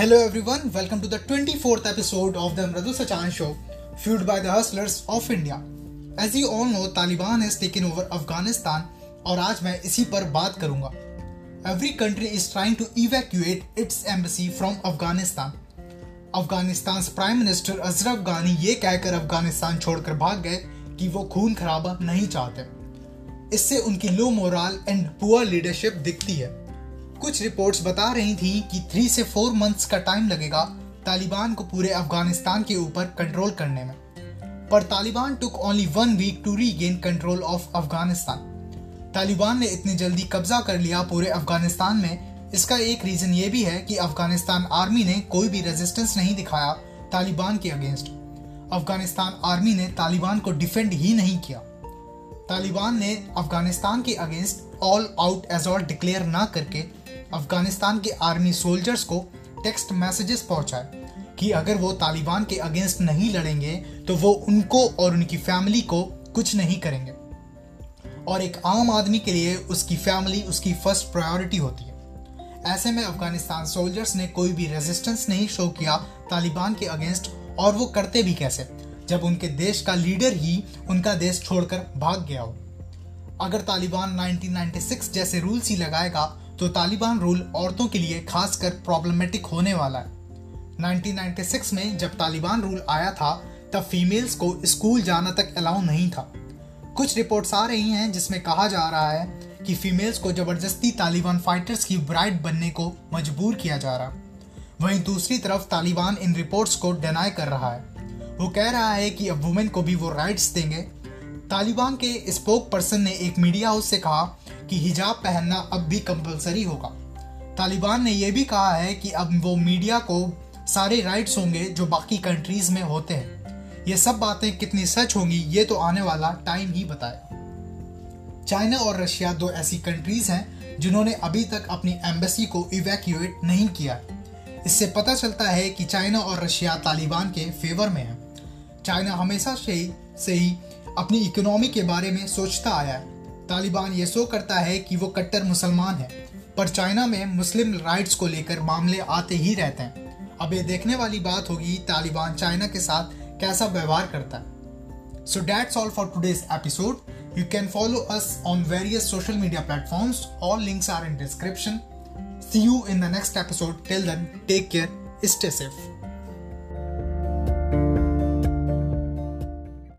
Hello everyone, welcome to the 24th episode of the Mradu Sachan Show, fueled by the hustlers of India. As you all know, Taliban has taken over Afghanistan और आज मैं इसी पर बात करूँगा Every country is trying to evacuate its embassy from Afghanistan. Afghanistan prime minister Ashraf Ghani ये कहकर अफ़गानिस्तान छोड़कर भाग गए कि वो खून खराबा नहीं चाहते इससे उनकी low morale and poor leadership दिखती है कुछ रिपोर्ट्स बता रही थी कि थ्री से फोर मंथ्स का टाइम लगेगा तालिबान को पूरे अफ़गानिस्तान के ऊपर कंट्रोल करने में। पर Taliban took only one week to regain control of Afghanistan. Taliban ने इतनी जल्दी कब्जा कर लिया पूरे अफ़गानिस्तान में। इसका एक रीजन ये भी है कि अफ़गानिस्तान आर्मी ने कोई भी रेजिस्टेंस नहीं दिखाया तालिबान के अगेंस्ट अफ़गानिस्तान आर्मी ने तालिबान को डिफेंड ही नहीं किया। तालिबान ने अफ़गानिस्तान के against all out assault declare ना करके अफ़गानिस्तान के आर्मी सोल्जर्स को टेक्स्ट मैसेजेस पहुँचाए कि अगर वो तालिबान के अगेंस्ट नहीं लड़ेंगे तो वो उनको और उनकी फैमिली को कुछ नहीं करेंगे। और एक आम आदमी के लिए उसकी फैमिली, उसकी फ़र्स्ट प्रायोरिटी होती है। ऐसे में अफ़गानिस्तान सोल्जर्स ने कोई भी रेजिस्टेंस नहीं शो किया तालिबान के अगेंस्ट, और वो करते भी कैसे? जब उनके देश का लीडर ही उनका देश छोड़कर भाग गया हो। अगर तालिबान 1996 जैसे रूल्स ही लगाएगा तो तालिबान रूल औरतों के लिए खासकर प्रॉब्लमेटिक होने वाला है। 1996 में जब तालिबान रूल आया था, तब फीमेल्स को स्कूल जाना तक अलाउ नहीं था। कुछ रिपोर्ट्स आ रही हैं जिसमें कहा जा रहा है कि फीमेल्स को ज़बरदस्ती तालिबान फाइटर्स की ब्राइड बनने को मजबूर किया जा रहा। वहीं दूसरी तरफ़ तालिबान इन रिपोर्ट्स को डिनाई कर रहा है। वो कह रहा है कि अब वुमेन को भी वो राइट्स देंगे। तालिबान के स्पोक पर्सन ने एक मीडिया हाउस से कहा कि हिजाब पहनना अब भी कंपलसरी होगा। तालिबान ने यह भी कहा है कि अब वो मीडिया को सारे राइट्स होंगे जो बाकी कंट्रीज़ में होते हैं। ये सब बातें कितनी सच होंगी ये तो आने वाला टाइम ही बताएगा चाइना और रशिया दो ऐसी कंट्रीज़ हैं जिन्होंने अभी तक अपनी एम्बेसी को इवैक्यूएट नहीं किया इससे पता चलता है कि चाइना और रशिया तालिबान के फेवर में है। चाइना हमेशा से ही, से ही अपनी इकोनॉमी के बारे में सोचता आया है। तालिबान ये सो करता है कि वो कट्टर मुसलमान है, पर चाइना में मुस्लिम राइट्स को लेकर मामले आते ही रहते हैं। अब ये देखने वाली बात होगी तालिबान चाइना के साथ कैसा व्यवहार करता है। So that's all for today's episode you can follow us on various social media platforms all links are in description see you in the next episode till then take care stay safe